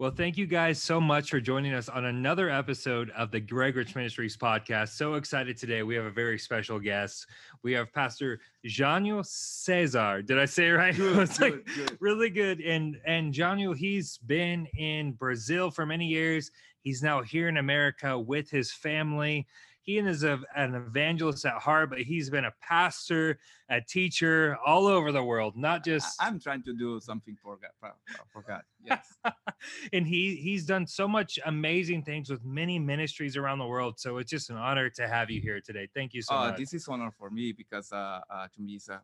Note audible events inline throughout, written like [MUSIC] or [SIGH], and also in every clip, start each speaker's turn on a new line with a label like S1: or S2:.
S1: Well, thank you guys so much for joining us on another episode of the Greg Rich Ministries podcast. So excited today. We have a very special guest. We have Pastor Janio Cesar. Did I say it right? [LAUGHS]
S2: Good,
S1: it's like
S2: good, good.
S1: really good. And and Janio, he's been in Brazil for many years. He's now here in America with his family. He is a, an evangelist at heart, but he's been a pastor, a teacher all over the world, not just
S2: I, am trying to do something for God. For, for God. Yes. [LAUGHS]
S1: and he he's done so much amazing things with many ministries around the world. So it's just an honor to have you here today. Thank you so
S2: uh,
S1: much.
S2: this is honor for me because uh, uh, to me it's a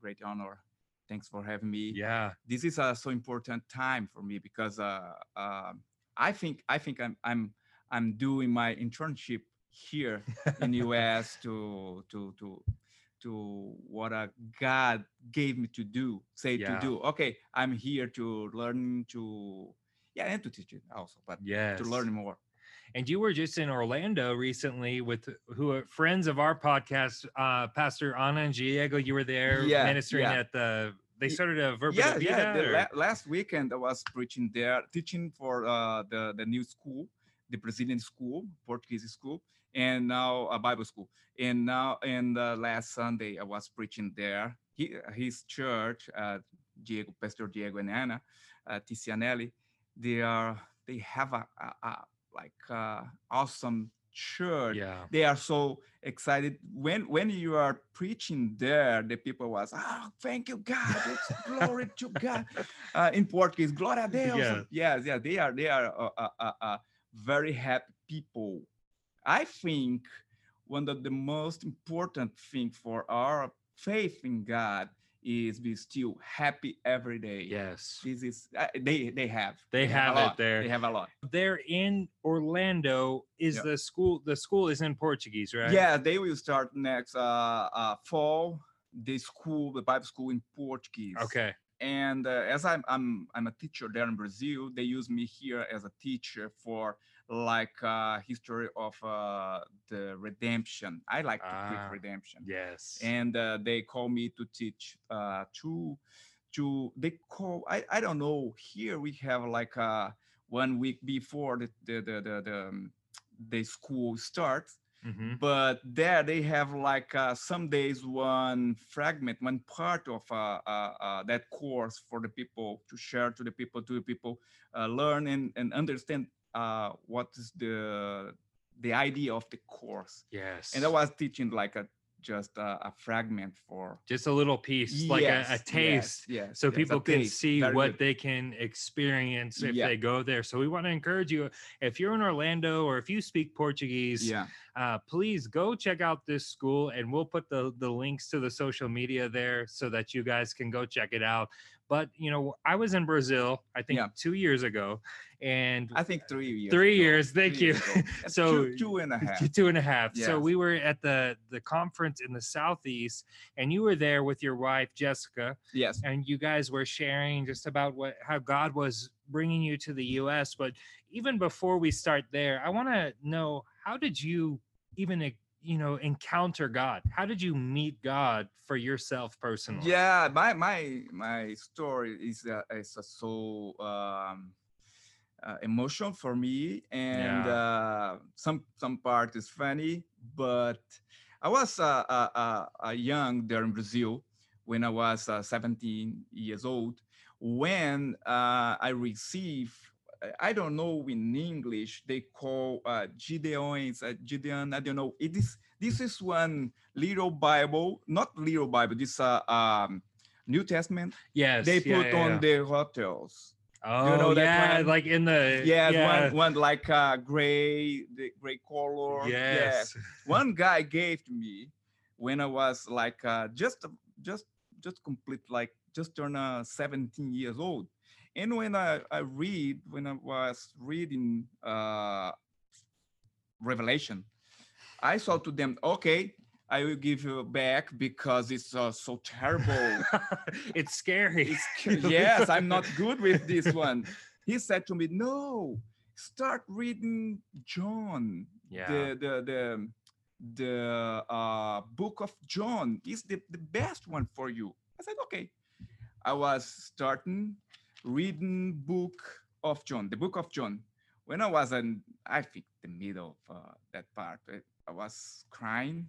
S2: great honor. Thanks for having me.
S1: yeah,
S2: This is a so important time for me because uh, um I think I think I'm I'm I'm doing my internship here [LAUGHS] in US to to to to what a God gave me to do, say
S1: Yeah.
S2: to do. Okay, I'm here to learn to yeah, and to teach it also, but
S1: yeah,
S2: to learn more.
S1: And you were just in Orlando recently with who are friends of our podcast, uh, Pastor Ana and Diego. You were there
S2: Yeah,
S1: ministering
S2: yeah.
S1: at the. They started a Verbo
S2: yeah, yeah. The la- last weekend I was preaching there, teaching for uh, the the new school, the Brazilian school, Portuguese school, and now a Bible school. And now, and uh, last Sunday I was preaching there. He, his church, uh, Diego, Pastor Diego and Ana uh, Ticianelli, they are they have a, a, a like uh, awesome church.
S1: Yeah,
S2: they are so excited. When when you are preaching there the people was oh thank you god. It's [LAUGHS] glory to god. Uh, in portuguese gloria a deus.
S1: Yeah.
S2: yes yeah they are they are uh, uh, very happy people i think one of the most important things for our faith in god is be still happy every day
S1: yes.
S2: this is uh, they they have
S1: They have
S2: a
S1: it there.
S2: they have a lot
S1: They're in Orlando. Is
S2: Yeah.
S1: the school? The school is in Portuguese, right?
S2: Yeah, they will start next uh, uh, fall. The school, the Bible school in Portuguese.
S1: Okay.
S2: And uh, as I'm, I'm, I'm a teacher there in Brazil, they use me here as a teacher for like uh, history of uh, the redemption. I like to
S1: Ah,
S2: preach redemption.
S1: Yes.
S2: And uh, they call me to teach uh, to, to they call I, I don't know. Here we have like uh, one week before the the the the, the, um, the school starts
S1: Mhm.
S2: but there they have like uh, some days one fragment one part of uh, uh, uh, that course for the people to share to the people to the people uh, learn and, and understand uh, what is the the idea of the course
S1: Yes.
S2: and i was teaching like a just a, a fragment for
S1: just a little piece, like a, a taste.
S2: yes,
S1: so
S2: yes,
S1: people can
S2: taste.
S1: see
S2: Very
S1: what
S2: good.
S1: they can experience if
S2: Yeah.
S1: they go there. So we want to encourage you if you're in Orlando or if you speak Portuguese,
S2: yeah
S1: uh, please go check out this school and we'll put the the links to the social media there so that you guys can go check it out. But you know, I was in Brazil, I think
S2: Yeah.
S1: two years ago, and
S2: i think three years
S1: Three
S2: ago,
S1: years, thank
S2: three
S1: you.
S2: years. [LAUGHS]
S1: So,
S2: two, two and a half
S1: two and a half. So
S2: Yes.
S1: we were at the the conference in the southeast, and you were there with your wife Jessica,
S2: yes
S1: and you guys were sharing just about what how God was bringing you to the U.S. But even before we start there, I want to know how did you even you know encounter God? How did you meet God for yourself personally?
S2: Yeah, my my my story is uh, is uh, so um, uh, emotional for me, and
S1: Yeah.
S2: uh, some some part is funny. But I was uh, uh, uh, uh, young there in Brazil when I was uh, 17 years old. When uh, I received, I- I don't know in English they call uh, Gideon's uh, Gideon. I don't know. It is this is one little Bible, not little Bible. This uh, um, New Testament.
S1: Yes.
S2: they
S1: yeah,
S2: put
S1: yeah,
S2: on
S1: yeah.
S2: the hotels.
S1: Oh,
S2: know that
S1: yeah,
S2: one?
S1: like in the
S2: Yes,
S1: yeah.
S2: one one like uh, gray, the gray color.
S1: Yes. [LAUGHS]
S2: one guy gave to me when I was like uh, just just just complete like just turned uh, 17 years old. And when I, I read when I was reading uh, Revelation, I saw to them, okay, I will give you back because it's uh, so terrible. [LAUGHS]
S1: it's scary.
S2: It's, yes, I'm not good with this one. He said to me, no, start reading John
S1: Yeah.
S2: the the the the uh, book of John is the, the best one for you. I said, okay. I was starting reading book of John, the book of John. When I was in, I think the middle of uh, that part, I, I was crying,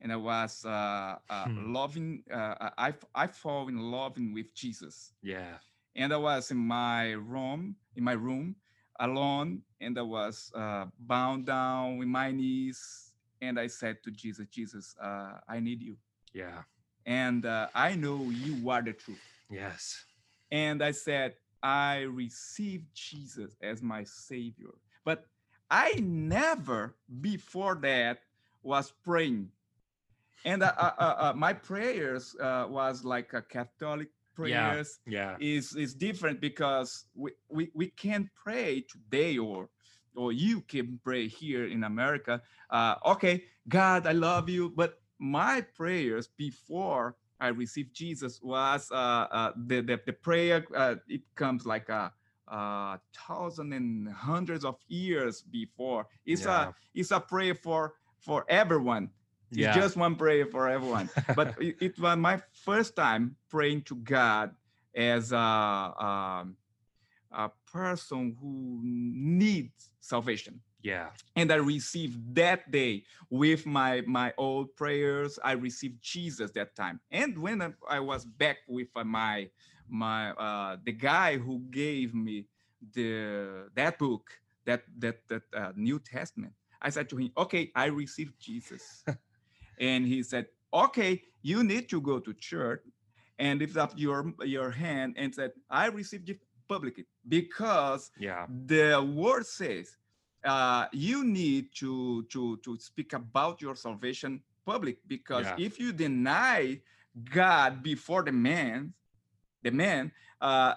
S2: and I was uh, uh,
S1: Hmm.
S2: loving. Uh, I I fall in love with Jesus,
S1: Yeah.
S2: and I was in my room, in my room, alone, and I was uh, bound down with my knees, and I said to Jesus, Jesus, uh, I need you,
S1: Yeah.
S2: and uh, I know you are the truth.
S1: Yes.
S2: And I said, I received Jesus as my savior. But I never before that was praying. And uh, uh, uh, uh, my prayers uh, was like a Catholic prayers
S1: Yeah. yeah.
S2: is is different because we, we, we can pray today or or you can pray here in America. Uh, okay, God, I love you. But my prayers before I received Jesus was uh, uh, the, the the prayer. Uh, it comes like a, a thousand and hundreds of years before. It's
S1: Yeah.
S2: a it's a prayer for for everyone. It's
S1: Yeah.
S2: just one prayer for everyone. [LAUGHS] but it, it was my first time praying to God as a, um, a person who needs salvation.
S1: Yeah.
S2: And I received that day with my my old prayers. I received Jesus that time. And when I, I was back with uh, my my uh, the guy who gave me the that book that that that uh, New Testament, I said to him, "Okay, I received Jesus," [LAUGHS] and he said, "Okay, you need to go to church and lift up your your hand and said, I received it publicly because
S1: Yeah.
S2: the word says uh, you need to to to speak about your salvation public because
S1: Yeah.
S2: if you deny God before the man, the man, uh,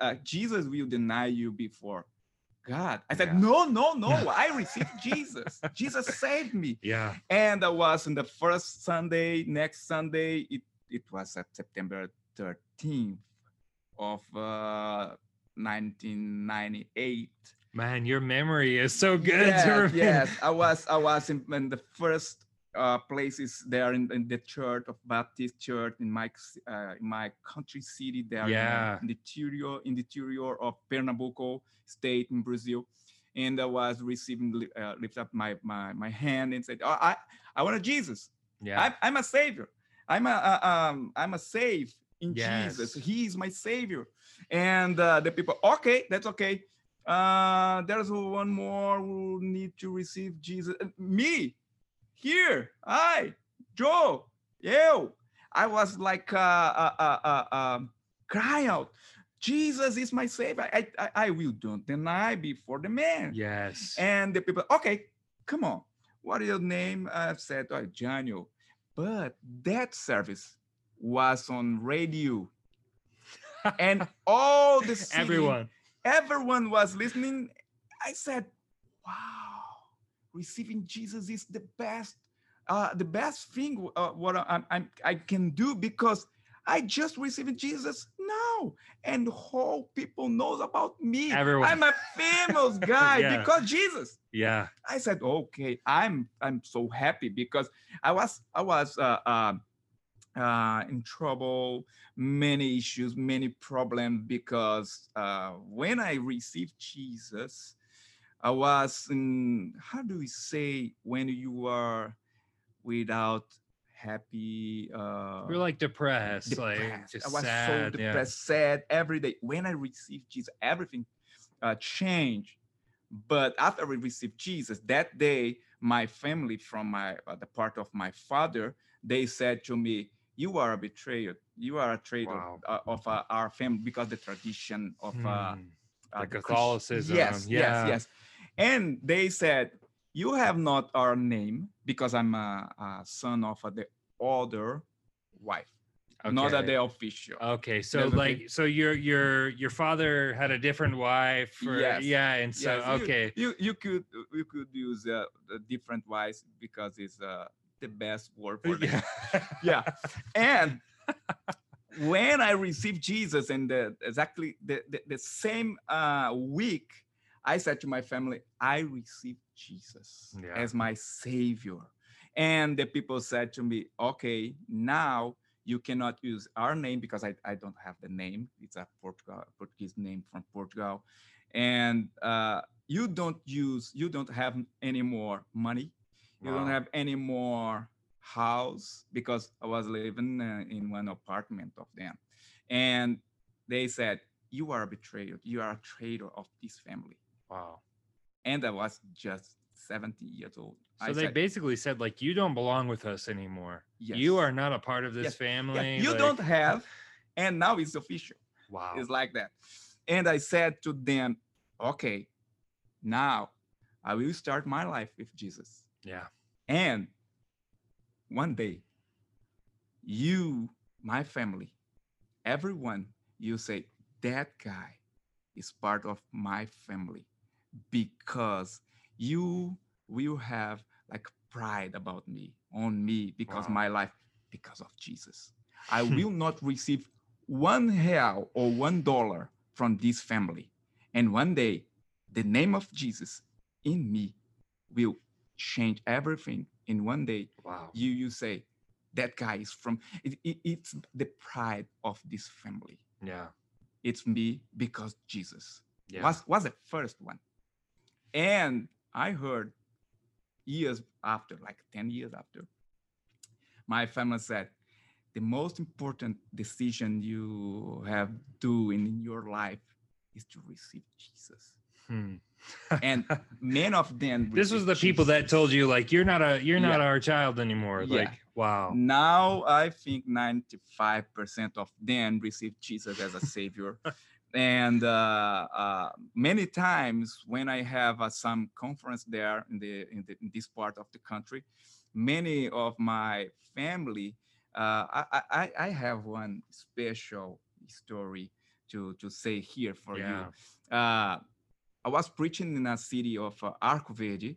S2: uh, Jesus will deny you before God. I said,
S1: Yeah.
S2: no, no, no. [LAUGHS] I received Jesus. Jesus saved me.
S1: Yeah.
S2: And I was in the first Sunday, next Sunday, it, it was at September 13th of uh, 1998.
S1: Man, your memory is so good.
S2: Yes, yes. I was I was in, in the first uh, places there in, in the church of Baptist Church in my uh, in my country city there in, uh,
S1: Yeah.
S2: in the interior in the interior of Pernambuco state in Brazil. And I was receiving uh, lift up my, my my hand and said, oh, I I want a Jesus.
S1: Yeah.
S2: I'm, I'm a savior. I'm a, a um, I'm a save in Jesus. He is my savior. And uh, the people, okay, that's okay. Uh, there's one more who need to receive Jesus. Uh, Me, here, I, Joe, you. I was like uh, uh, uh, uh, um, crying out, Jesus is my savior. I, I, I will don't deny before the man.
S1: yes.
S2: And the people, okay, come on. What is your name? I've said, oh, Daniel. But that service was on radio. [LAUGHS] and all the city,
S1: Everyone.
S2: Everyone was listening. I said, wow, receiving Jesus is the best, uh, the best thing uh, what I, I'm, I can do because I just received Jesus now. And whole people knows about me.
S1: Everyone.
S2: I'm a famous [LAUGHS] guy
S1: Yeah.
S2: because Jesus.
S1: Yeah.
S2: I said, okay, I'm I'm so happy because I was I was uh, uh, uh, in trouble, many issues, many problems because uh, when I received Jesus, I was in how do we say when you are without happy uh
S1: You're like depressed, like
S2: depressed.
S1: just
S2: I was
S1: sad.
S2: so
S1: yeah.
S2: depressed, sad every day. When I received Jesus, everything uh, changed. But after we received Jesus, that day, my family from my uh, the part of my father, they said to me, "You are a betrayer. You are a traitor
S1: Wow.
S2: uh, of uh, our family because the tradition of uh, uh, Christ-
S1: Catholicism,
S2: Yes,
S1: yeah.
S2: yes, yes. And they said, "You have not our name because I'm a, a son of uh, the other wife, not
S1: Okay.
S2: the official."
S1: Okay, so
S2: okay.
S1: like, so your your your father had a different wife, or
S2: Yes.
S1: yeah, and so
S2: Yes,
S1: okay,
S2: You you could you could use uh, the different wives because it's uh, the best word for them.
S1: yeah, [LAUGHS]
S2: yeah. And when I received Jesus and the, exactly the, the, the same uh, week, I said to my family, I received Jesus
S1: Yeah.
S2: as my savior. And the people said to me, okay, now you cannot use our name because I, I don't have the name. It's a Portugal, Portuguese name from Portugal. and uh, you don't use, you don't have any more money. You don't have any more house because I was living uh, in one apartment of them, and they said, "You are a betrayer. You are a traitor of this family."
S1: Wow.
S2: And I was just 70 years old.
S1: So
S2: I
S1: they
S2: said,
S1: basically said like you don't belong with us anymore.
S2: yes.
S1: You are not a part of this
S2: Yes. Yeah,
S1: family.
S2: you
S1: like-
S2: don't [LAUGHS] have, and now it's official.
S1: Wow.
S2: It's like that. And I said to them, okay, now I will start my life with Jesus.
S1: Yeah.
S2: And one day, you, my family, everyone, you say, that guy is part of my family because you will have like pride about me, on me, because
S1: Wow.
S2: my life, because of Jesus. I hmm. will not receive one real or one dollar from this family. And one day, the name of Jesus in me will change everything. In one day,
S1: Wow.
S2: you you say, that guy is from. It, it- it's the pride of this family.
S1: Yeah.
S2: It's me because Jesus
S1: Yeah.
S2: was was the first one. And I heard years after, like 10 years after, my family said, the most important decision you have do in your life is to receive Jesus.
S1: Hmm.
S2: And many of them [LAUGHS]
S1: this was the people that told you like you're not a you're not
S2: Yeah.
S1: our child anymore.
S2: Yeah.
S1: Like wow.
S2: Now I think 95% of them received Jesus as a savior. [LAUGHS] and uh, uh, many times when I have uh, some conference there in, the, in, the, in this part of the country, many of my family, uh, I, I, I- I have one special story to, to say here for
S1: Yeah.
S2: you. I was preaching in a city of uh, Arcoverde,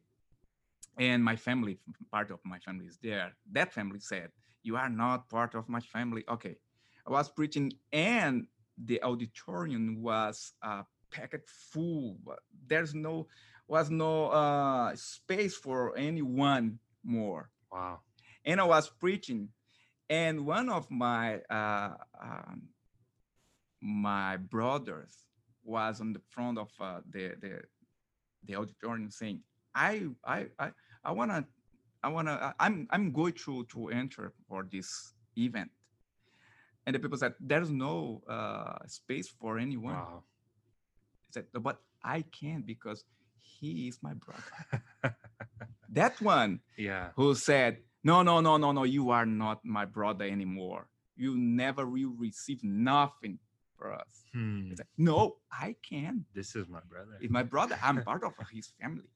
S2: and my family, part of my family is there. That family said, "You are not part of my family." Okay, I was preaching, and the auditorium was uh, packed full. There's no was no uh, space for anyone more.
S1: Wow.
S2: And I was preaching, and one of my uh, um, my brothers was on the front of uh, the the the auditorium saying, "I I I I wanna I wanna I'm I'm going to to enter for this event." And the people said, "There's no uh, space for anyone."
S1: Wow.
S2: I said, "But I can because he is my brother." [LAUGHS] that one
S1: Yeah.
S2: who said, No, no, no, no, no, you are not my brother anymore. You never will receive nothing for us.
S1: Hmm.
S2: Said, No, I can't.
S1: This is my brother.
S2: It's my brother. I'm part of [LAUGHS] his family.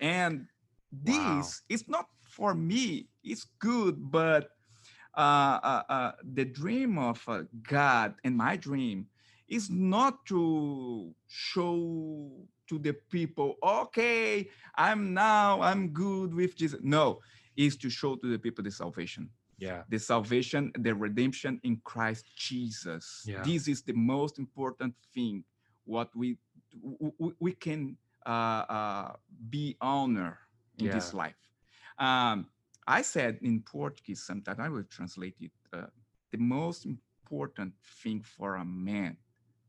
S2: And this
S1: Wow.
S2: is not for me, it's good, but uh, uh, uh, the dream of uh, God and my dream is not to show to the people, okay, I'm now, I'm good with Jesus. No, is to show to the people the salvation
S1: Yeah.
S2: the salvation, the redemption in Christ Jesus.
S1: Yeah.
S2: This is the most important thing. What we w- w- we can uh, uh, be honor in this life. Um, I said in Portuguese sometimes I will translate it. Uh, the most important thing for a man,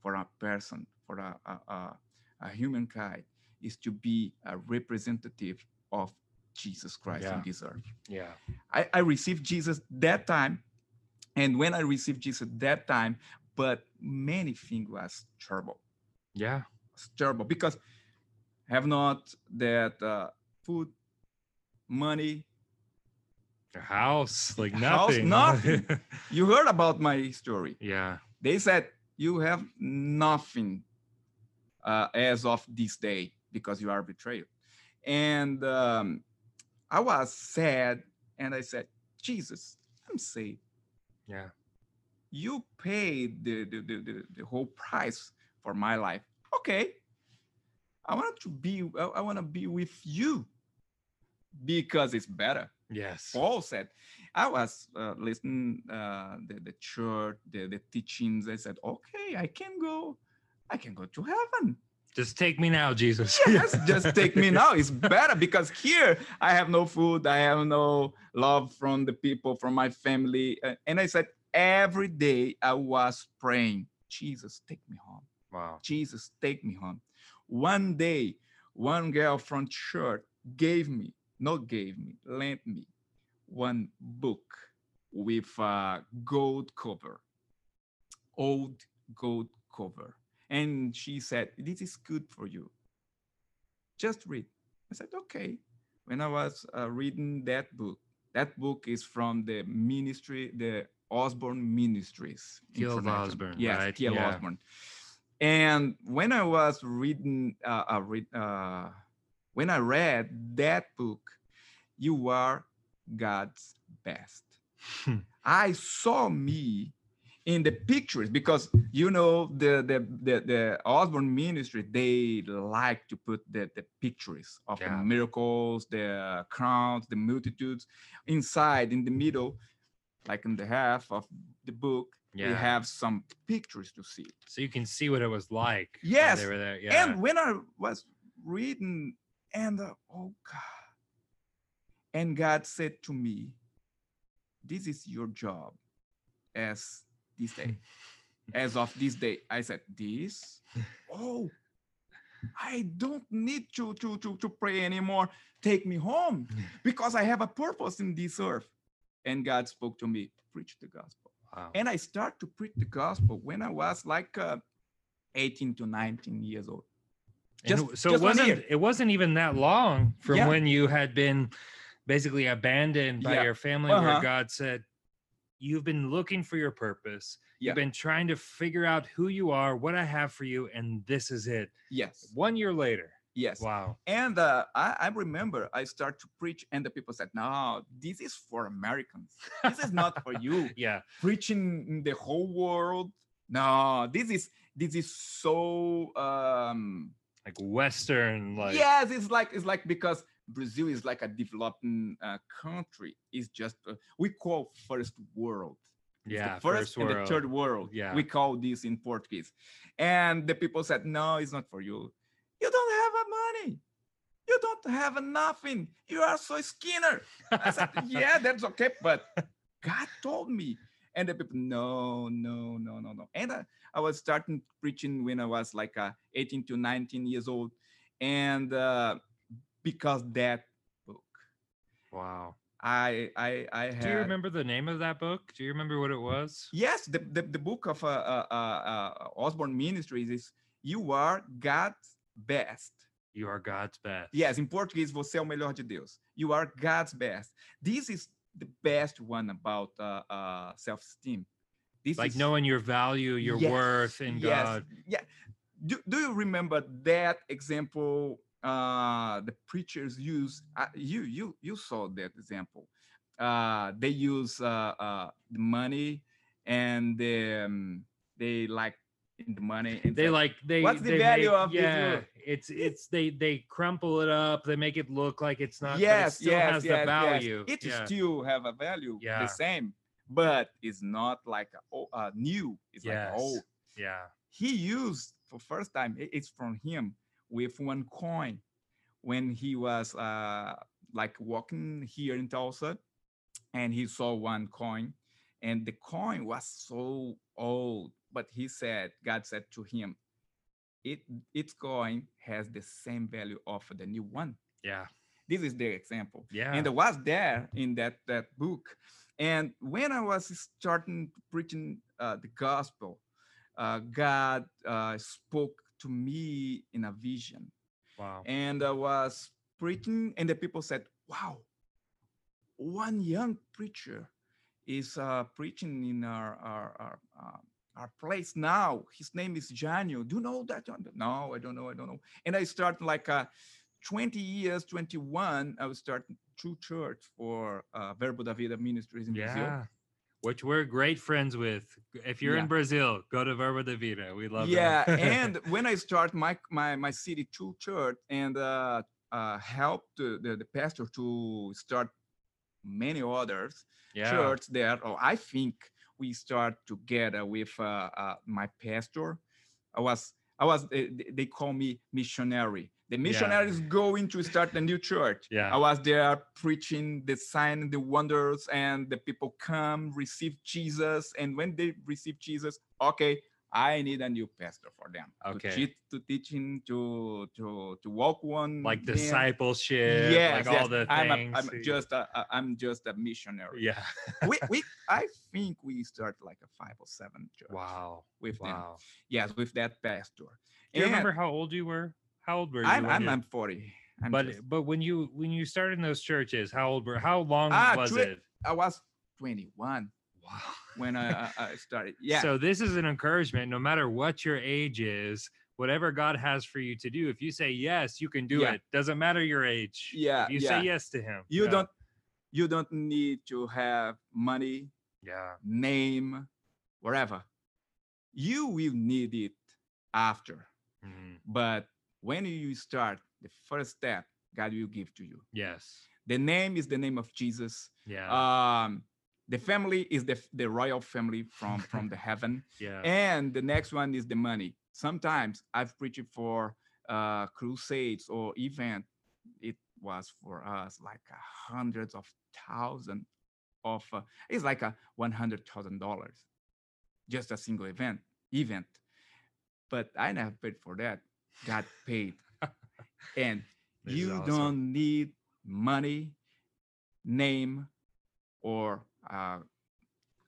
S2: for a person, for a, a, a, a humankind is to be a representative of Jesus Christ
S1: Yeah.
S2: on this earth.
S1: Yeah.
S2: I, I received Jesus that time. And when I received Jesus that time, but many things was terrible.
S1: Yeah.
S2: It's terrible because have not that uh, food, money.
S1: Your house, like
S2: House,
S1: nothing.
S2: nothing. [LAUGHS] You heard about my story.
S1: yeah.
S2: They said you have nothing uh, as of this day because you are betrayed. And um, I was sad and I said, Jesus, I'm saved.
S1: Yeah.
S2: you paid the, the, the, the, whole price for my life. Okay. I want to be, I, I want to be with you because it's better.
S1: Yes.
S2: Paul said, I was uh, listening uh, the, the church, the, the teachings. I said, okay, I can go. I can go to heaven.
S1: Just take me now, Jesus. [LAUGHS]
S2: Yes, [LAUGHS] just take me now. It's better because here I have no food. I have no love from the people, from my family. Uh, And I said, every day I was praying, Jesus, take me home.
S1: Wow.
S2: Jesus, take me home. One day, one girl from church gave me, not gave me, lent me one book with a gold cover, old gold cover. And she said, This is good for you. Just read. I said, Okay. When I was uh, reading that book, that book is from the ministry, the Osborn Ministries.
S1: Gil. Osborn,
S2: Yes,
S1: right?
S2: T.L.
S1: Yeah.
S2: Osborne. And when I was reading, uh, uh, read, uh, when I read that book, you are God's best. [LAUGHS] I saw me in the pictures because you know the the the, the Osborn ministry they like to put the, the pictures of
S1: Yeah.
S2: the miracles, the crowds, the multitudes inside in the middle, like in the half of the book. We
S1: Yeah.
S2: have some pictures to see.
S1: So you can see what it was like.
S2: Yes,
S1: They were there. Yeah.
S2: And when I was reading, and uh, oh God, and God said to me, This is your job as this day. [LAUGHS] as of this day. I said, This? [LAUGHS] Oh, I don't need to, to, to, to pray anymore. Take me home [LAUGHS] because I have a purpose in this earth. And God spoke to me, to preach the gospel.
S1: wow.
S2: And I start to preach the gospel when I was like uh, 18 to 19 years old. Just-
S1: so
S2: just
S1: it wasn't it wasn't even that long from
S2: Yeah.
S1: when you had been basically abandoned by
S2: Yeah.
S1: your family
S2: Uh-huh.
S1: where God said you've been looking for your purpose.
S2: Yeah.
S1: You've been trying to figure out who you are, what I have for you, and this is it.
S2: Yes,
S1: One year later.
S2: yes.
S1: Wow.
S2: And uh, I, I remember I start to preach, and the people said, "No, this is for Americans. This is not for you. [LAUGHS]
S1: Yeah.
S2: Preaching in the whole world. No, this is this is so um,
S1: Like Western, like
S2: yes. It's like it's like because Brazil is like a developing uh, country. It's just uh, we call first world. It's the
S1: yeah,
S2: first, and the third world.
S1: Yeah.
S2: we call this in Portuguese. And the people said, "No, it's not for you. You don't have money. You don't have nothing. You are so skinner." I said, [LAUGHS] "Yeah, that's okay, but God told me." And the people, "No, no, no, no, no." And I, I was starting preaching when I was like uh, 18 to 19 years old, and uh, because that book,
S1: Wow.
S2: I, I, I had.
S1: Do you remember the name of that book? Do you remember what it was?
S2: Yes, the, the, the book of uh, uh, uh, uh, Osborn Ministries is You Are God's Best.
S1: You are God's best.
S2: Yes, in Português, você é o melhor de Deus. You are God's best. This is the best one about uh, uh, self-esteem. This
S1: Like
S2: is,
S1: knowing your value, your
S2: Yes,
S1: worth in
S2: yes,
S1: God.
S2: Yeah. Do, do you remember that example uh, the preachers use? Uh, you you you saw that example. Uh, they use uh, uh, the money and the, um, they like the money. and
S1: They like they
S2: What's the
S1: they
S2: value
S1: make-
S2: of
S1: yeah it's it's they they crumple it up they make it look like it's not but it
S2: yes,
S1: still
S2: yes,
S1: has
S2: yes,
S1: the value
S2: yes. It
S1: yeah.
S2: still have a value,
S1: Yeah.
S2: the same, but it's not like a, o- uh, new. It's
S1: yes.
S2: like old.
S1: yeah
S2: he used for first time it's from him with one coin. When he was uh like walking here in tulsa and he saw one coin and the coin was so old but he said god said to him it its coin has the same value of the new one.
S1: Yeah.
S2: This is the example.
S1: Yeah.
S2: And it was there in that that book. And when i was starting preaching uh, the gospel uh, god uh, spoke to me in a vision.
S1: Wow.
S2: And i was preaching and the people said wow one young preacher is uh, preaching in our our our, uh, our place now. His name is Janio. do you know that no i don't know i don't know. And i start like uh, 20 years 21 i was starting true church for uh, verbo da vida ministries in brazil.
S1: Yeah which we're great friends with. If you're
S2: Yeah.
S1: in brazil go to verbo da vida. We love
S2: yeah [LAUGHS] and when i start my my my city true church and uh, uh help the, the the pastor to start many others
S1: yeah.
S2: church there or i think we start together with uh, uh, my pastor. I was i was uh, they- they call me missionary the missionary is going to start a new church
S1: Yeah.
S2: i was there preaching the sign the wonders and the people come receive jesus and when they receive jesus okay I need a new pastor for them.
S1: Okay.
S2: To teach, to teaching, to to to walk one.
S1: Like
S2: them.
S1: discipleship,
S2: Yes,
S1: like all
S2: yes.
S1: the
S2: I'm,
S1: things.
S2: I'm just a, a, I'm just a missionary.
S1: yeah.
S2: we, [LAUGHS] we I think we start like a five or seven church
S1: Wow.
S2: with them.
S1: Wow.
S2: Yes, with that pastor.
S1: Do you
S2: And
S1: remember how old you were? How old were you?
S2: I'm I'm, I'm 40. I'm
S1: but
S2: just-
S1: but when you when you started in those churches, how old were how long
S2: Ah,
S1: was
S2: twe-
S1: it?
S2: I was 21
S1: Wow.
S2: when I, I, started. [LAUGHS] Yeah.
S1: So this is an encouragement. No matter what your age is, whatever God has for you to do, if you say yes, you can do
S2: Yeah.
S1: it. Doesn't matter your age.
S2: yeah.
S1: If you
S2: yeah.
S1: say yes to Him.
S2: you
S1: Yeah.
S2: don't you don't need to have money
S1: Yeah.
S2: name whatever you will need it after
S1: Mhm.
S2: but when you start the first step god will give to you?
S1: Yes.
S2: the name is the name of jesus.
S1: Yeah.
S2: um the family is the the royal family from [LAUGHS] from the heaven.
S1: Yeah.
S2: and the next one is the money. Sometimes i've preached for uh crusades or event. It was for us like hundreds of thousands of uh, it's like a one hundred thousand dollars. Just a single event event. But i never paid for that god paid [LAUGHS] and
S1: This
S2: you
S1: awesome.
S2: don't need money name or uh,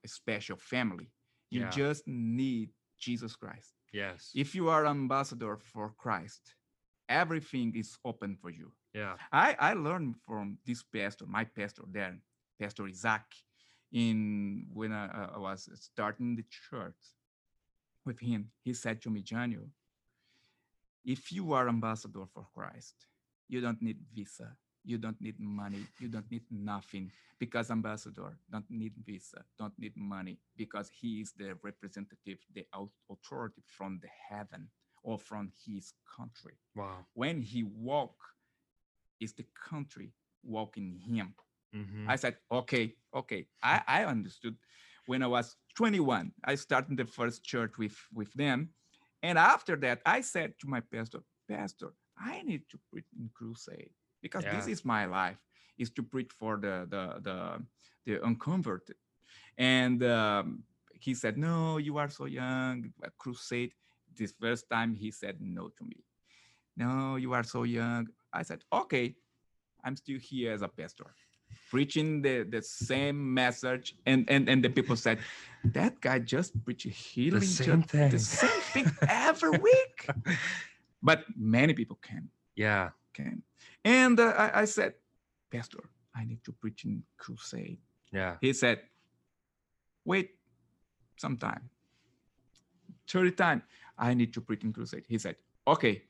S2: a special family you
S1: Yeah.
S2: just need jesus christ
S1: yes.
S2: if you are ambassador for christ everything is open for you
S1: yeah.
S2: i i learned from this pastor my pastor there pastor isaac in when i, I was starting the church with him he said to me daniel if you are ambassador for christ you don't need visa you don't need money you don't need nothing because ambassador don't need visa don't need money because he is the representative the authority from the heaven or from his country.
S1: Wow.
S2: when he walk is the country walking him.
S1: Hmm
S2: i said okay okay. I, I understood when i was 21 i started the first church with with them and after that i said to my pastor pastor i need to preach in crusade because this is my life is to preach for the the the, the unconverted. And um, he said no you are so young a crusade this first time he said no to me. No you are so young. I said okay i'm still here as a pastor preaching the, the same message and, and and the people said that guy just preaching healing ju-
S1: same thing."
S2: the same thing every week. But many people came
S1: Yeah.
S2: came and uh, I, I said pastor i need to preach in crusade.
S1: Yeah.
S2: he said wait some time. 30 time i need to preach in crusade. He said okay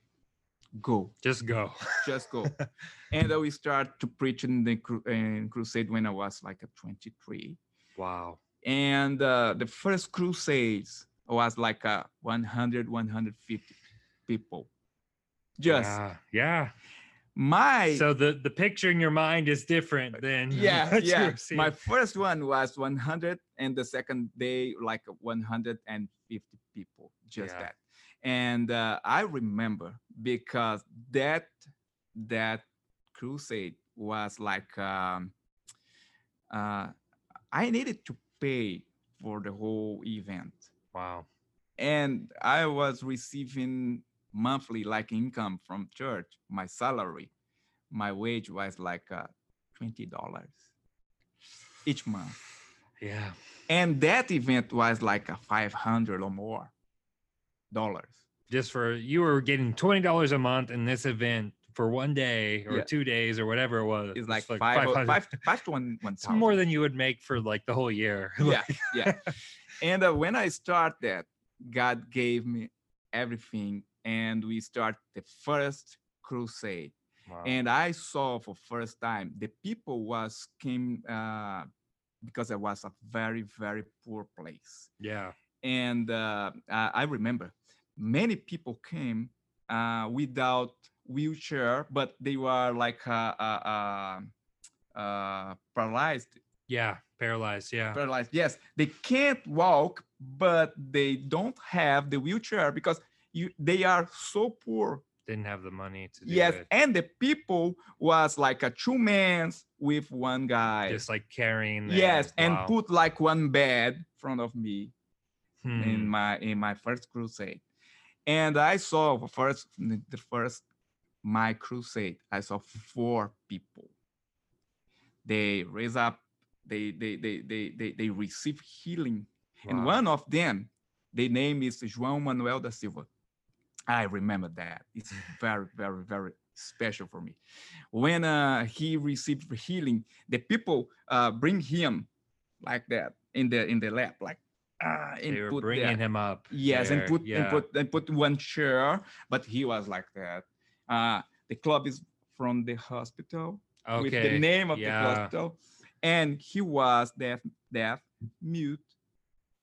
S2: go
S1: Just go. [LAUGHS]
S2: just go [LAUGHS] and we start to preach in the cru- in crusade when i was like a 23
S1: Wow.
S2: and uh, the first crusades was like a 100 150 people just
S1: Yeah. Yeah.
S2: my
S1: So the the picture in your mind is different than [LAUGHS]
S2: yeah yeah my first one was 100 and the second day like 150 people just
S1: Yeah.
S2: that and uh, i remember because that that crusade was like um, uh, i needed to pay for the whole event
S1: wow.
S2: and i was receiving monthly like income from church my salary my wage was like uh, $20 each month
S1: Yeah.
S2: and that event was like a 500 or more dollars
S1: Just for you were getting twenty dollars a month in this event for one day or
S2: Yeah.
S1: two days or whatever it was.
S2: it's like,
S1: like
S2: five,
S1: 500.
S2: five, five to one, one
S1: It's more than you would make for like the whole year. [LAUGHS]
S2: yeah yeah [LAUGHS] and uh, when i start that god gave me everything and we start the first crusade
S1: Wow.
S2: and i saw for first time the people was came uh, because it was a very very poor place
S1: yeah.
S2: and uh, I remember many people came uh, without wheelchair, but they were like uh, uh, uh, uh, paralyzed.
S1: Yeah. Paralyzed. Yeah.
S2: Paralyzed. Yes, they can't walk, but they don't have the wheelchair because you they are so poor.
S1: Didn't have the money to do
S2: Yes,
S1: it.
S2: and the people was like a two mans with one guy.
S1: Just like carrying.
S2: yes, and
S1: Wow.
S2: put like one bed in front of me. in
S1: Hmm.
S2: my in my first crusade and i saw the first the first my crusade i saw four people. They raise up they they they they they, they receive healing. And one of them the name is joão manuel da silva. I remember that. It's [LAUGHS] very very very special for me. When uh, he received healing the people uh, bring him like that in the in the lab like uh, and
S1: they were
S2: put
S1: bringing him up.
S2: Yes, and
S1: there,
S2: put
S1: yeah.
S2: and put and put one chair, but he was like that. Uh, the club is from the hospital
S1: okay.
S2: with the name of
S1: yeah.
S2: the hospital, and he was deaf, deaf, mute,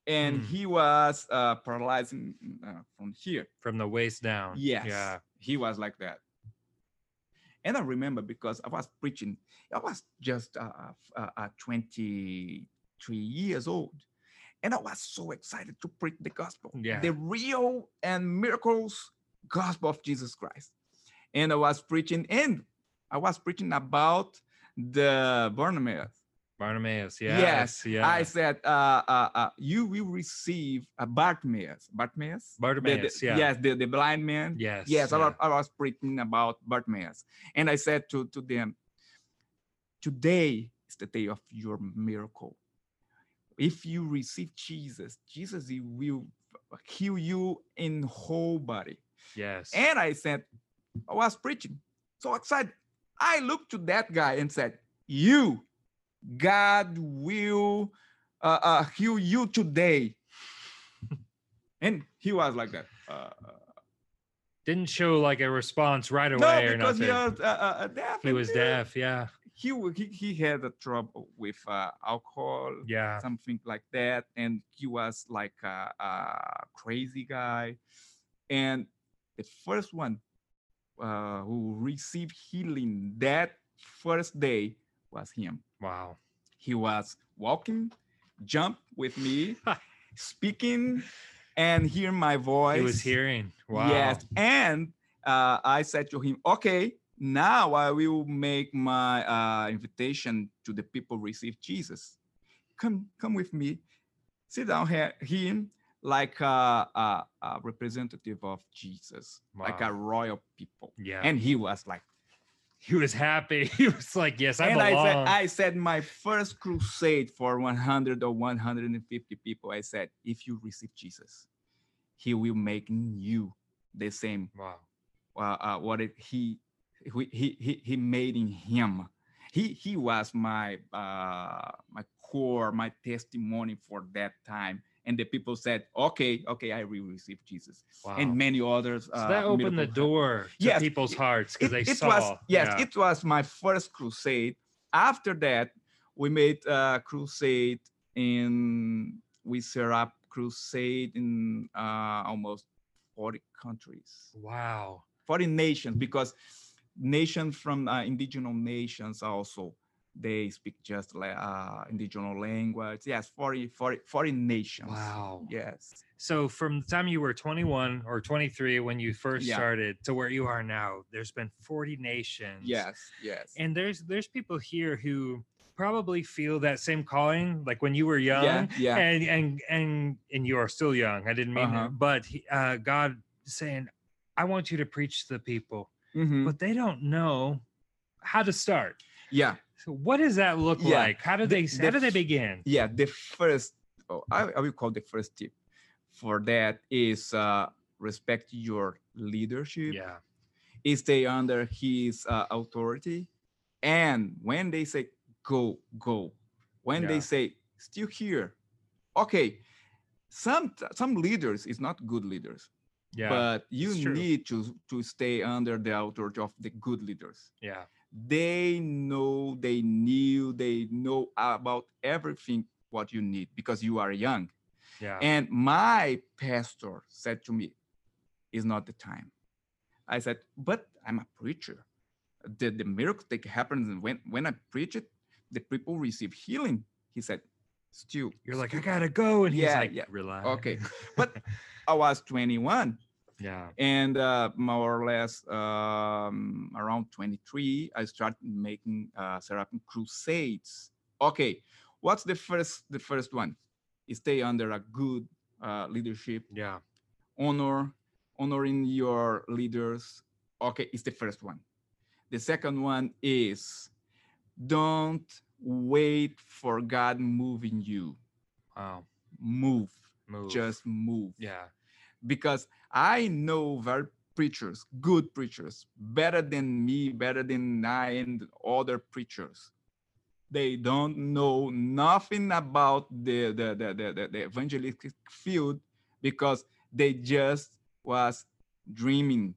S2: and
S1: Hmm.
S2: he was uh, paralyzing uh, from here.
S1: from the waist down.
S2: Yes,
S1: Yeah.
S2: he was like that. And I remember because I was preaching, I was just uh, uh, uh, 23 years old. And I was so excited to preach the gospel,
S1: Yeah.
S2: the real and miracles gospel of Jesus Christ. And I was preaching, and I was preaching about the Barnabas.
S1: Bartimaeus. Yes.
S2: Yes,
S1: Yeah.
S2: I said, uh, uh, uh, you will receive a Bartimaeus. Bartimaeus? The- the-
S1: yeah.
S2: Yes, the, the blind man.
S1: Yes.
S2: Yes, I, was, I was preaching about Bartimaeus. And I said to, to them, today is the day of your miracle. If you receive Jesus, Jesus he will heal you in whole body.
S1: Yes.
S2: And I said, I was preaching, so excited. I looked to that guy and said, You, God will uh, uh, heal you today. [LAUGHS] and he was like that. Uh,
S1: Didn't show like a response right away
S2: no,
S1: or
S2: because
S1: nothing.
S2: he was uh, uh, deaf.
S1: he was
S2: uh,
S1: deaf. Yeah.
S2: He, he, he had a trouble with uh, alcohol,
S1: Yeah.
S2: something like that. And he was like a, a crazy guy. And the first one uh, who received healing that first day was him.
S1: Wow.
S2: He was walking, jump with me, [LAUGHS] speaking, and hear my voice.
S1: He was hearing. Wow.
S2: Yes. And uh, I said to him, okay, now I will make my uh, invitation to the people receive Jesus. Come, come with me. Sit down here, him like a, a, a representative of Jesus, like a royal people.
S1: Yeah.
S2: And he was like,
S1: he was happy. [LAUGHS] He was like, "Yes, I
S2: and I said, I said my first crusade for 100 or 150 people. I said, if you receive Jesus, he will make you the same
S1: wow.
S2: uh, uh, what it, he, he he he he made in him. He he was my uh, my core, my testimony for that time. And the people said, "Okay, okay, I will receive Jesus."
S1: Wow.
S2: And many others.
S1: so
S2: uh,
S1: that opened the door to
S2: Yes,
S1: people's
S2: it-
S1: hearts because they
S2: it
S1: saw.
S2: was yes
S1: yeah.
S2: it was my first crusade after that we made a crusade in we set up crusade in uh, almost 40 countries
S1: wow.
S2: 40 nations because nations from uh, indigenous nations also they speak just like uh, indigenous language yes 40 40 40 nations
S1: Wow.
S2: yes
S1: So from the time you were 21 or 23 when you first
S2: Yeah.
S1: started to where you are now, there's been 40 nations.
S2: yes yes
S1: And there's there's people here who probably feel that same calling like when you were young
S2: yeah yeah
S1: and and and and you are still young. I didn't mean
S2: Uh-huh.
S1: it, but uh God saying I want you to preach to the people,
S2: Mhm.
S1: but they don't know how to start.
S2: yeah
S1: So what does that look
S2: Yeah,
S1: like? How do
S2: the-
S1: they
S2: the
S1: how do they begin?
S2: yeah the first oh, I, I will call the first tip for that is uh, respect your leadership
S1: Yeah.
S2: Is stay under his uh, authority and when they say go go when
S1: Yeah.
S2: they say still here okay some some leaders is not good leaders
S1: Yeah.
S2: but you need to to stay under the authority of the good leaders
S1: yeah.
S2: they know they knew they know about everything what you need because you are young
S1: Yeah.
S2: and my pastor said to me is not the time i said but i'm a preacher the, the miracle that happens when when i preach it the people receive healing he said still
S1: You're like, I gotta go. And he's
S2: Yeah,
S1: like,
S2: yeah.
S1: relax.
S2: Okay. [LAUGHS] But i was 21
S1: yeah.
S2: and uh, more or less um, around 23 i started making uh, seraphim crusades okay what's the first the first one stay under a good uh, leadership,
S1: Yeah.
S2: honor, honoring your leaders. Okay, it's the first one. The second one is don't wait for God moving you.
S1: Wow.
S2: Move,
S1: Move.
S2: just move.
S1: yeah.
S2: Because I know very preachers, good preachers, better than me, better than I and other preachers. They don't know nothing about the the, the, the, the, evangelistic field because they just was dreaming.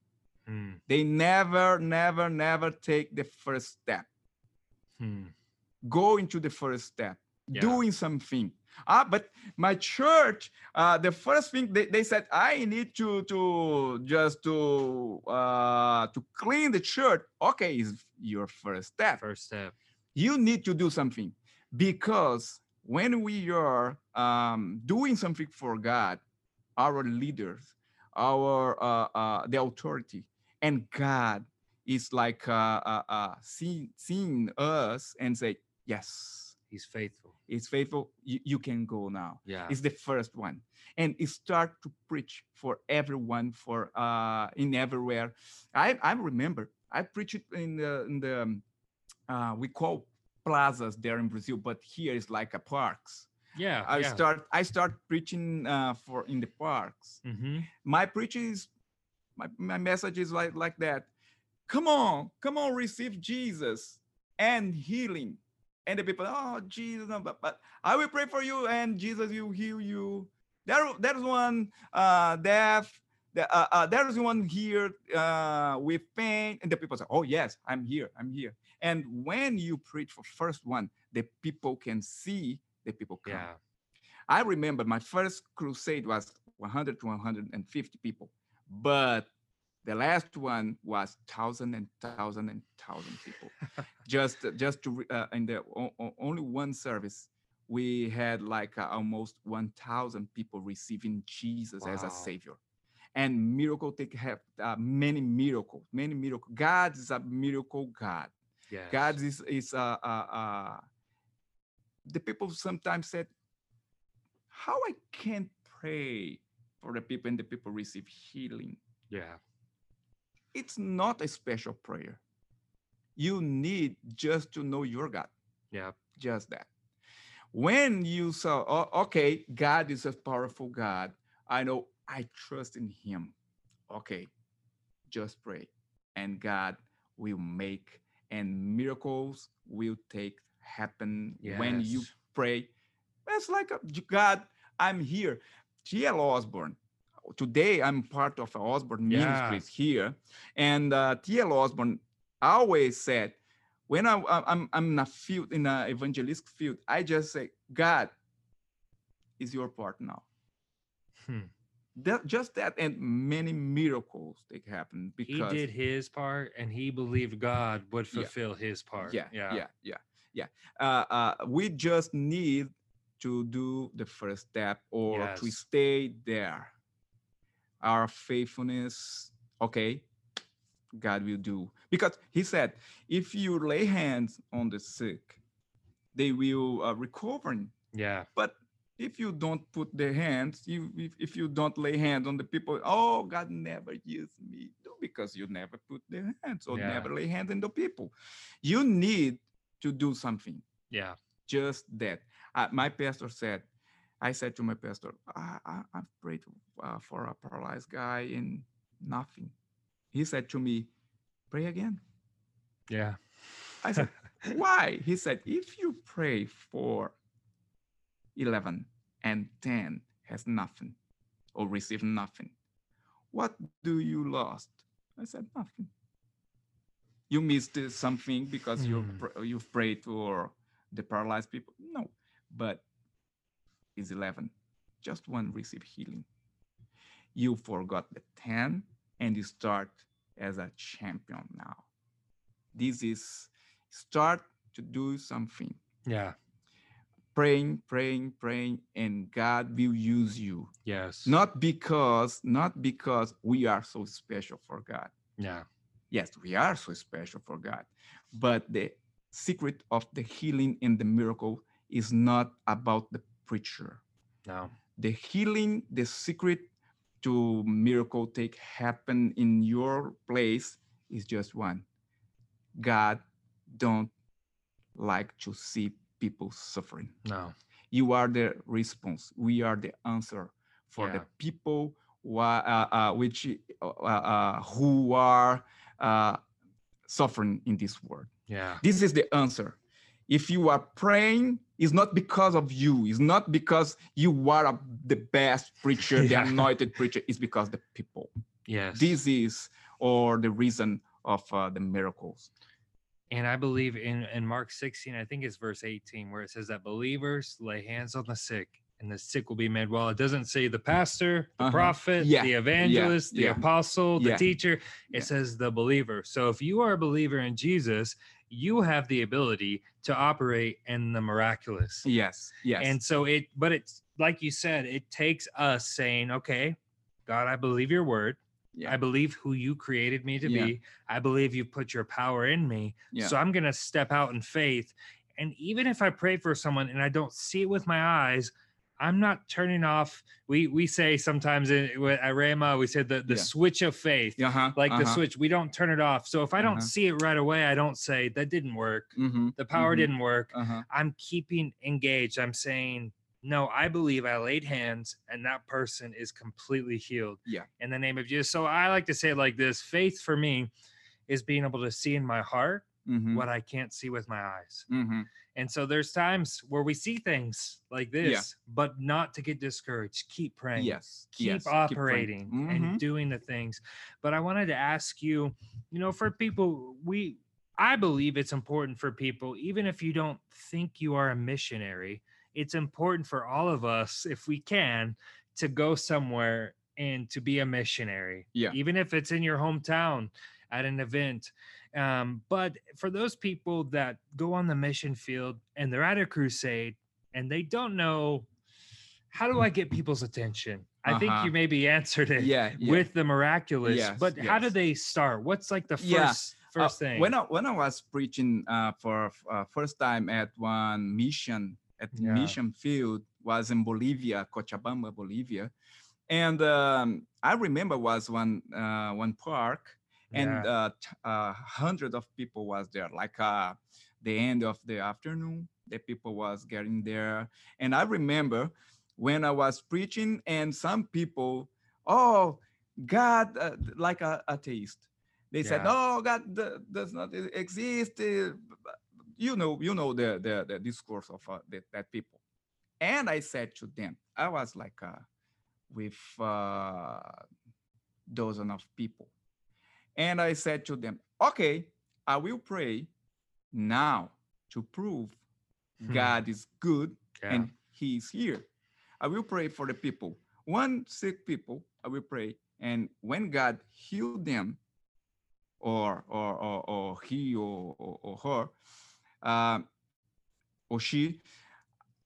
S1: Hmm.
S2: They never, never, never take the first step.
S1: Hmm.
S2: Go into the first step,
S1: Yeah.
S2: doing something. Ah, but my church, uh, the first thing they, they said, I need to to just to uh, to clean the church. Okay, is your first step.
S1: First step.
S2: You need to do something because when we are um, doing something for God, our leaders, our uh, uh, the authority, and God is like uh, uh, uh, seeing seeing us and say, yes,
S1: He's faithful.
S2: he's faithful. You, you can go now.
S1: Yeah.
S2: It's the first one, and start to preach for everyone, for uh, in everywhere. I I remember I preached in the in the um, uh, we call plazas there in Brazil, but here it's like a parks.
S1: yeah.
S2: I
S1: yeah.
S2: start I start preaching uh, for in the parks.
S1: hmm
S2: My preaching is my, my message is like like that. Come on, come on, receive Jesus and healing. And the people, oh Jesus, but, but I will pray for you, and Jesus will heal you. There, there's one uh, deaf. The, uh, uh, there's one here uh, with pain, and the people say, "Oh yes, I'm here, I'm here." And when you preach for first one, the people can see the people come.
S1: Yeah.
S2: I remember my first crusade was 100 to 150 people, but the last one was thousand and thousand and thousand people. just, just to uh, in the o- only one service, we had like uh, almost 1,000 people receiving Jesus as a savior, and miracle take have uh, many miracles, many miracles. God is a miracle God.
S1: Yes.
S2: God is is uh, uh, uh, the people sometimes said, "How I can pray for the people and the people receive healing."
S1: Yeah.
S2: It's not a special prayer. You need just to know your God,
S1: Yeah.
S2: just that. When you saw, oh, okay, God is a powerful God. I know I trust in Him. Okay, just pray, and God will make, and miracles will take happen when you pray. It's like uh, a, God, I'm here. T.L. Osborn. Today, I'm part of Osborn
S1: Yeah.
S2: Ministries here, and uh, T.L. Osborn always said, when I, I'm in a field in an evangelistic field, I just say, God, is your part now.
S1: Hmm.
S2: That, just that, and many miracles they happen because He
S1: did his part and he believed God would
S2: Yeah.
S1: fulfill his part.
S2: yeah,
S1: Yeah.
S2: yeah, yeah, yeah. Uh, uh, we just need to do the first step or to stay there. Our faithfulness, okay, God will do. Because He said, if you lay hands on the sick, they will uh, recover.
S1: Yeah.
S2: But if you don't put the hands, you if, if you don't lay hands on the people, oh God never used me. No, because you never put the hands or
S1: Yeah.
S2: never lay hands on the people. You need to do something.
S1: Yeah.
S2: Just that. Uh, my pastor said, I said to my pastor, I, I, I've prayed uh, for a paralyzed guy and nothing. He said to me, pray again.
S1: Yeah.
S2: I said, why? He said, if you pray for 11 and 10 has nothing or receive nothing, what do you lost? I said, nothing. You missed something because you
S1: Hmm.
S2: you've prayed for the paralyzed people? No, but it's 11. Just one receive healing. You forgot the 10 and you start as a champion now. This is start to do something.
S1: Yeah.
S2: Praying, praying, praying, and God will use you.
S1: Yes.
S2: Not because, not because we are so special for God.
S1: Yeah.
S2: Yes, we are so special for God. But the secret of the healing and the miracle is not about the preacher.
S1: No.
S2: the healing, the secret to miracle take happen in your place is just one. God don't like to see people suffering.
S1: No.
S2: You are the response. We are the answer for the people who are, uh, uh, which uh, uh, who are uh, suffering in this world.
S1: Yeah.
S2: This is the answer. If you are praying, it's not because of you. It's not because you are a- the best preacher,
S1: Yeah.
S2: the anointed preacher. It's because the people.
S1: Yes.
S2: This is or the reason of uh, the miracles.
S1: And I believe in, in Mark 16, I think it's verse 18, where it says that believers lay hands on the sick and the sick will be made well. It doesn't say the pastor, the
S2: Uh-huh.
S1: prophet,
S2: Yeah,
S1: the evangelist, the
S2: yeah,
S1: apostle, the
S2: yeah,
S1: teacher. It
S2: yeah.
S1: says the believer. So if you are a believer in Jesus, you have the ability to operate in the miraculous.
S2: Yes, yes.
S1: And so it, but it's like you said, it takes us saying, okay, God, I believe your word.
S2: yeah,
S1: I believe who you created me to
S2: Yeah.
S1: be. I believe you put your power in me.
S2: yeah,
S1: So I'm going to step out in faith. And even if I pray for someone and I don't see it with my eyes, I'm not turning off. We we say sometimes in, at Rama, we said the, the
S2: Yeah.
S1: switch of faith,
S2: uh-huh,
S1: like the
S2: uh-huh,
S1: switch. We don't turn it off. So if I don't
S2: Uh-huh.
S1: see it right away, I don't say that didn't work.
S2: mhm,
S1: The power
S2: mhm,
S1: didn't work.
S2: Uh-huh.
S1: I'm keeping engaged. I'm saying, no, I believe I laid hands and that person is completely healed.
S2: Yeah.
S1: In the name of Jesus. So I like to say it like this faith for me is being able to see in my heart
S2: mhm,
S1: what I can't see with my eyes. And so there's times where we see things like this, but not to get discouraged. Keep praying.
S2: Yes,
S1: Keep
S2: yes, keep
S1: operating
S2: Mhm.
S1: and doing the things. But I wanted to ask you, you know, for people, we, I believe it's important for people, even if you don't think you are a missionary, it's important for all of us, if we can, to go somewhere and to be a missionary.
S2: Yeah.
S1: Even if it's in your hometown at an event. Um, but for those people that go on the mission field and they're at a crusade and they don't know how do I get people's attention? I think
S2: Uh-huh.
S1: you maybe answered it
S2: Yeah, yeah.
S1: with the miraculous.
S2: Yes,
S1: but how do they start? What's like the first
S2: Yeah,
S1: first
S2: Uh,
S1: thing?
S2: When I, when I was preaching uh, for uh, first time at one mission at mission field was in Bolivia, Cochabamba, Bolivia, and um, I remember was one uh, one park and
S1: Yeah.
S2: uh, t- uh, hundred of people was there like uh, the end of the afternoon the people was getting there and i remember when i was preaching and some people oh god uh, like a atheist they said
S1: Yeah.
S2: oh god does not exist uh, you know you know the the, the discourse of uh, the, that people and i said to them i was like uh, with uh, dozen of people and I said to them, okay, I will pray now to prove
S1: Hmm.
S2: God is good
S1: Yeah.
S2: and He is here. I will pray for the people. One sick people, I will pray. And when God healed them, or or or, or he or, or, or her, uh, or she,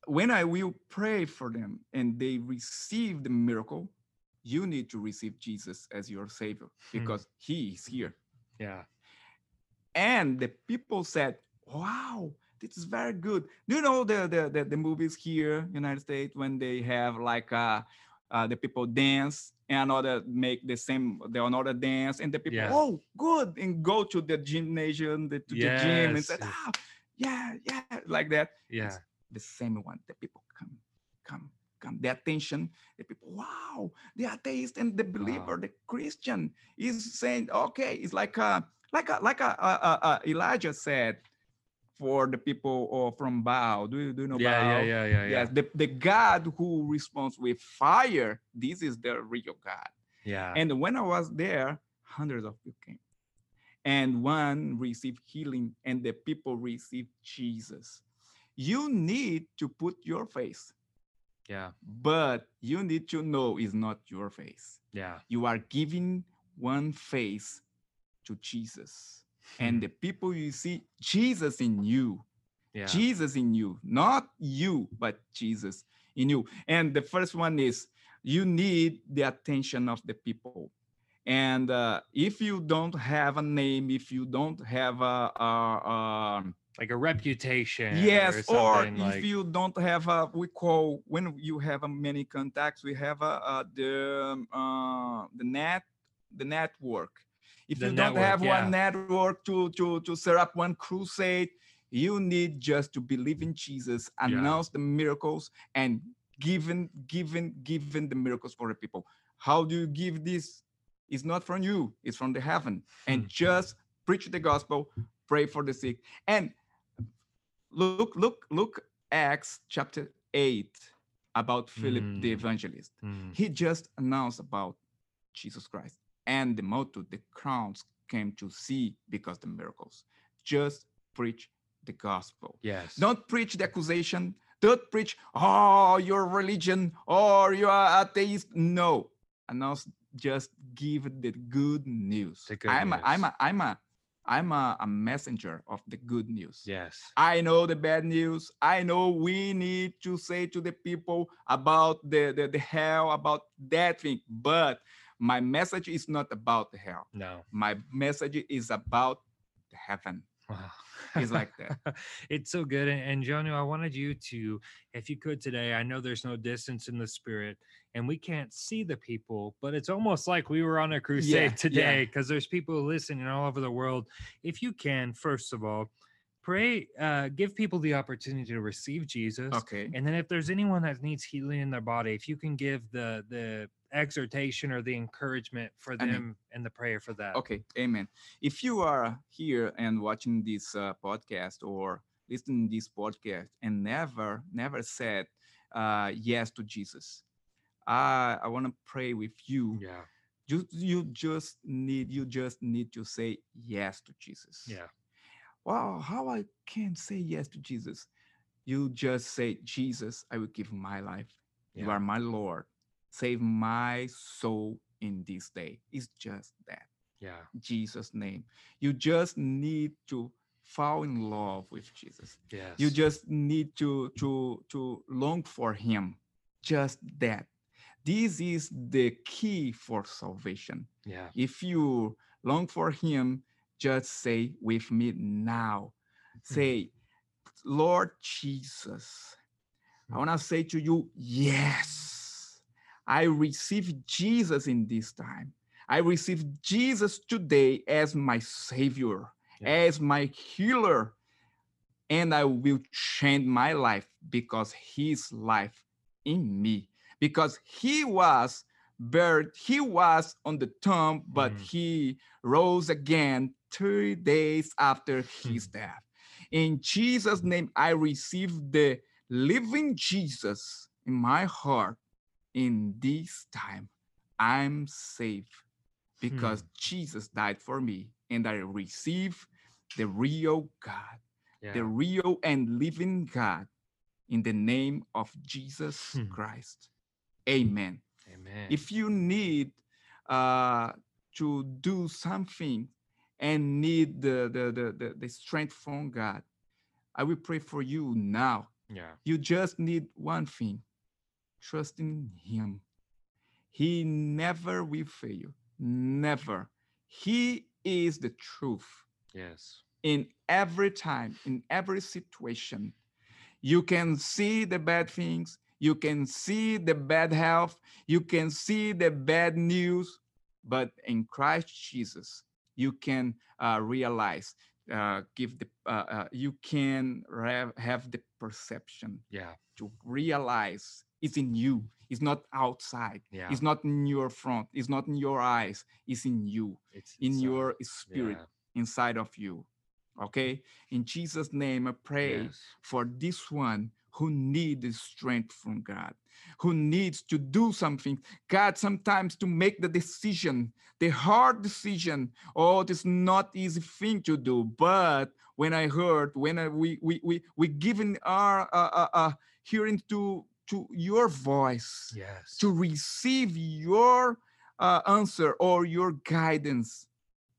S2: when I will pray for them and they receive the miracle, you need to receive Jesus as your savior
S1: Hmm.
S2: because he is here.
S1: yeah.
S2: And the people said, wow, this is very good. Do you know the, the, the, the movies here, United States, when they have like uh, uh, the people dance and another make the same, the another dance and the people,
S1: Yeah.
S2: oh, good, and go to the gymnasium, the, to the gym and
S1: Yes.
S2: said, ah, yeah, yeah, like that.
S1: Yeah.
S2: It's the same one. The people come, come. The attention, the people, wow, the atheist and the believer, the Christian is saying, okay, it's like a, like a, like a, uh, uh, uh, Elijah said for the people or from Baal. Do you, do you know
S1: Yeah, yeah,
S2: Baal?
S1: yeah, yeah, yeah.
S2: Yes, the, the God who responds with fire, this is the real God.
S1: Yeah.
S2: And when I was there, hundreds of people came. And one received healing, and the people received Jesus. You need to put your face,
S1: yeah.
S2: but you need to know it's not your face.
S1: Yeah.
S2: You are giving one face to Jesus. And the people you see, Jesus in you,
S1: yeah.
S2: Jesus in you, not you, but Jesus in you. And the first one is you need the attention of the people. And uh, if you don't have a name, if you don't have a, a, a
S1: like a reputation.
S2: yes,
S1: or,
S2: or if
S1: like,
S2: you don't have a, we call when you have a many contacts, we have a, a the um, uh, the net, the network. If
S1: The
S2: you don't have
S1: yeah.
S2: one network to to to set up one crusade, you need just to believe in Jesus, announce the miracles, and given given given the miracles for the people. How do you give this? It's not from you; it's from the heaven. And
S1: Hmm.
S2: just preach the gospel, pray for the sick, and look look look Acts chapter eight about Philip the
S1: Mm.
S2: evangelist.
S1: Mm,
S2: He just announced about Jesus Christ, and the multitude, the crowds came to see because the miracles. Just preach the gospel.
S1: yes.
S2: Don't preach the accusation. Don't preach, oh, your religion or you are atheist. No, announce. Just give the good news.
S1: The good
S2: I'm, A, i'm a, i'm a, I'm a, a messenger of the good news.
S1: Yes.
S2: I know the bad news. I know we need to say to the people about the, the, the hell, about that thing. But my message is not about the hell.
S1: No.
S2: My message is about the heaven.
S1: Wow.
S2: It's like that. [LAUGHS]
S1: it's so good. And, and Jonu, I wanted you to, if you could today, I know there's no distance in the spirit and we can't see the people, but it's almost like we were on a crusade
S2: yeah.
S1: today because there's people listening all over the world. If you can, first of all, pray, uh, give people the opportunity to receive Jesus.
S2: Okay.
S1: And then if there's anyone that needs healing in their body, if you can give the the exhortation or the encouragement for
S2: Amen.
S1: them and the prayer for that.
S2: Okay. Amen. If you are here and watching this uh, podcast or listening this podcast and never, never said uh, yes to Jesus, I, I want to pray with you.
S1: Yeah.
S2: You, you just need, you just need to say yes to Jesus.
S1: Yeah.
S2: wow, how I can say yes to Jesus? You just say, Jesus, I will give my life. You are my Lord. Save my soul in this day. It's just that.
S1: Yeah.
S2: Jesus' name. You just need to fall in love with Jesus.
S1: Yes.
S2: You just need to to to long for him. Just that. This is the key for salvation.
S1: yeah.
S2: If you long for him, just say with me now. Say, Lord Jesus, I
S1: Mm.
S2: want to say to you, yes, I receive Jesus in this time. I receive Jesus today as my Savior,
S1: Yeah.
S2: as my healer, and I will change my life because His life in me, because He was buried, He was on the tomb, but
S1: Mm.
S2: He rose again three days after His [LAUGHS] death. In Jesus' name, I receive the living Jesus in my heart. In this time, I'm safe because Jesus died for me, and I receive the real God,
S1: Yeah.
S2: the real and living God, in the name of Jesus
S1: Hmm.
S2: Christ. Amen.
S1: Amen.
S2: If you need uh, to do something and need the, the, the, the, the strength from God, I will pray for you now.
S1: yeah.
S2: You just need one thing trust in Him. He never will fail you. Never. He is the truth
S1: Yes.
S2: in every time, in every situation. You can see the bad things, you can see the bad health, you can see the bad news, but in Christ Jesus, you can uh, realize, uh, give the, uh, uh, you can have, have the perception
S1: Yeah.
S2: to realize it's in you. It's not outside.
S1: Yeah.
S2: It's not in your front. It's not in your eyes. It's in you,
S1: It's
S2: in
S1: uh,
S2: your spirit
S1: yeah.
S2: inside of you. Okay. In Jesus' name, I pray
S1: Yes.
S2: for this one who needs the strength from God, who needs to do something. God, sometimes to make the decision, the hard decision. Oh, it's not easy thing to do. But when I heard, when I, we we we we given our uh, uh, uh, hearing to to your voice
S1: Yes.
S2: to receive your uh, answer or your guidance,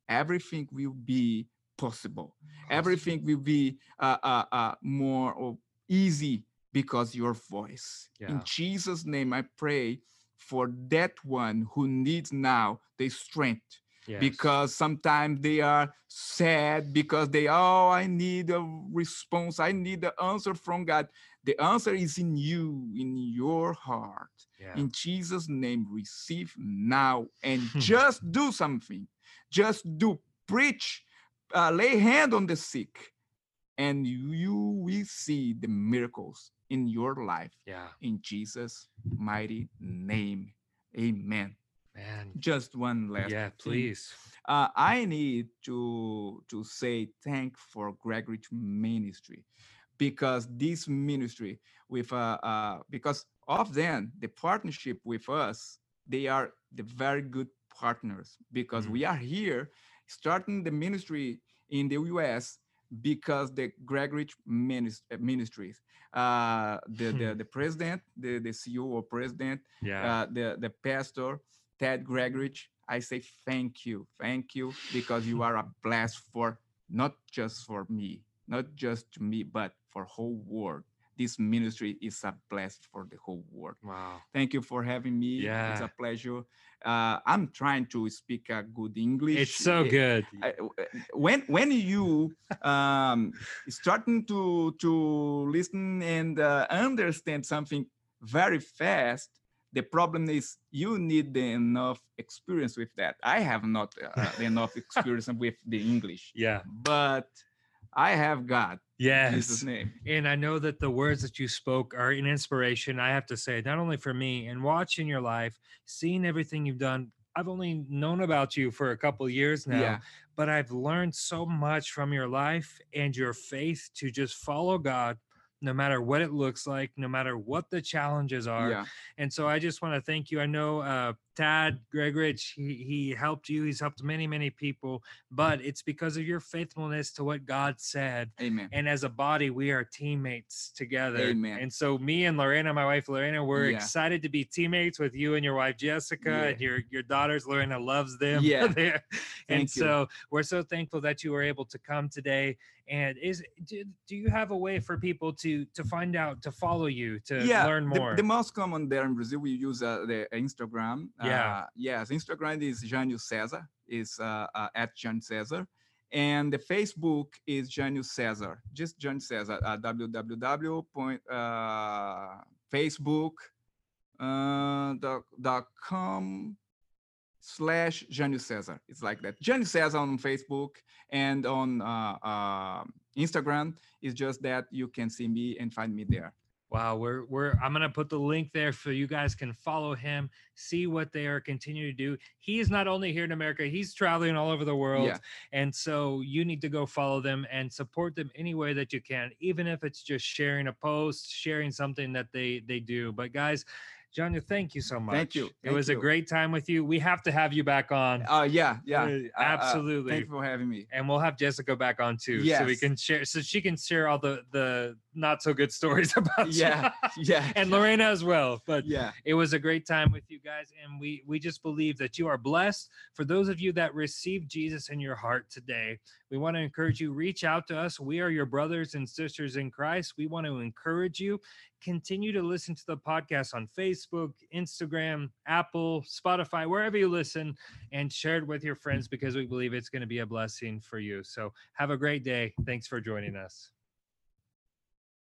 S2: everything will be possible. Everything will be uh, uh, uh, more or easy because your voice. In Jesus' name, I pray for that one who needs now the strength
S1: Yes.
S2: because sometimes they are sad because they oh i need a response. I need the answer from god. The answer is in you in your heart.
S1: Yeah.
S2: in jesus name receive now and [LAUGHS] just do something. Just do. Preach uh, lay hand on the sick and you, you will see the miracles in your life.
S1: Yeah.
S2: in jesus mighty name. Amen
S1: Man.
S2: just one last
S1: Yeah, please.
S2: uh, I need to to say thank for Gregorich Ministry because this ministry with uh, uh because of them the partnership with us they are the very good partners because
S1: Mm.
S2: we are here starting the ministry in the US because the Gregorich Minis- uh, Ministries uh the, the [LAUGHS] the president the the CEO or president
S1: Yeah.
S2: uh, the the pastor Ted Gregorich. I say thank you, thank you, because you are a bless for not just for me, not just to me, but for whole world. This ministry is a bless for the whole world.
S1: wow.
S2: Thank you for having me.
S1: Yeah, It's
S2: a pleasure. Uh, I'm trying to speak a good English.
S1: It's so good.
S2: I- when when you um starting to to listen and uh, understand something very fast the problem is you need the enough experience with that i have not uh, [LAUGHS] enough experience with the english
S1: Yeah.
S2: but i have god
S1: Yes.
S2: jesus name
S1: And I know that the words that you spoke are an inspiration. I have to say, not only for me and watching your life, seeing everything you've done. I've only known about you for a couple years now,
S2: yeah
S1: but I've learned so much from your life and your faith to just follow God no matter what it looks like, no matter what the challenges are.
S2: yeah
S1: And so I just want to thank you. I know uh, Tad Gregorich, he, he helped you. He's helped many, many people, but it's because of your faithfulness to what God said.
S2: amen
S1: And as a body, we are teammates together.
S2: Amen.
S1: And so me and Lorena, my wife Lorena, we're
S2: Yeah.
S1: excited to be teammates with you and your wife Jessica
S2: Yeah.
S1: and your your daughters. Lorena loves them.
S2: Yeah. [LAUGHS]
S1: And
S2: Thank you.
S1: so we're so thankful that you were able to come today. And is do, do you have a way for people to to find out to follow you to
S2: yeah
S1: learn
S2: the-
S1: more?
S2: The, most common there in brazil we use uh, the instagram
S1: Yeah.
S2: uh, yes instagram is janio cesar is uh, uh, at jan cesar and the facebook is janio cesar just jan cesar uh, www point uh, uh, slash Janio Cesar. It's like that. Janio Cesar on Facebook and on uh, Instagram is just that you can see me and find me there.
S1: Wow, we're we're I'm gonna put the link there so you guys can follow him, see what they are continuing to do. He is not only here in America, he's traveling all over the world.
S2: Yeah.
S1: And so you need to go follow them and support them any way that you can, even if it's just sharing a post, sharing something that they they do. But guys, Johnny, thank you so much.
S2: Thank you,
S1: It
S2: thank
S1: was a great time with you. We have to have you back on.
S2: Uh, yeah, yeah.
S1: Uh,
S2: Uh, uh,
S1: absolutely.
S2: thank you for having me.
S1: and we'll have Jessica back on too, so we can share, so she can share all the the not so good stories [LAUGHS] about you.
S2: Yeah, yeah. [LAUGHS]
S1: and Lorena as well. But
S2: Yeah,
S1: it was a great time with you guys, and we we just believe that you are blessed. For those of you that received Jesus in your heart today, we want to encourage you. Reach out to us. We are your brothers and sisters in Christ. We want to encourage you. Continue to listen to the podcast on Facebook, Instagram, Apple, Spotify, wherever you listen, and share it with your friends because we believe it's going to be a blessing for you. So have a great day. Thanks for joining us.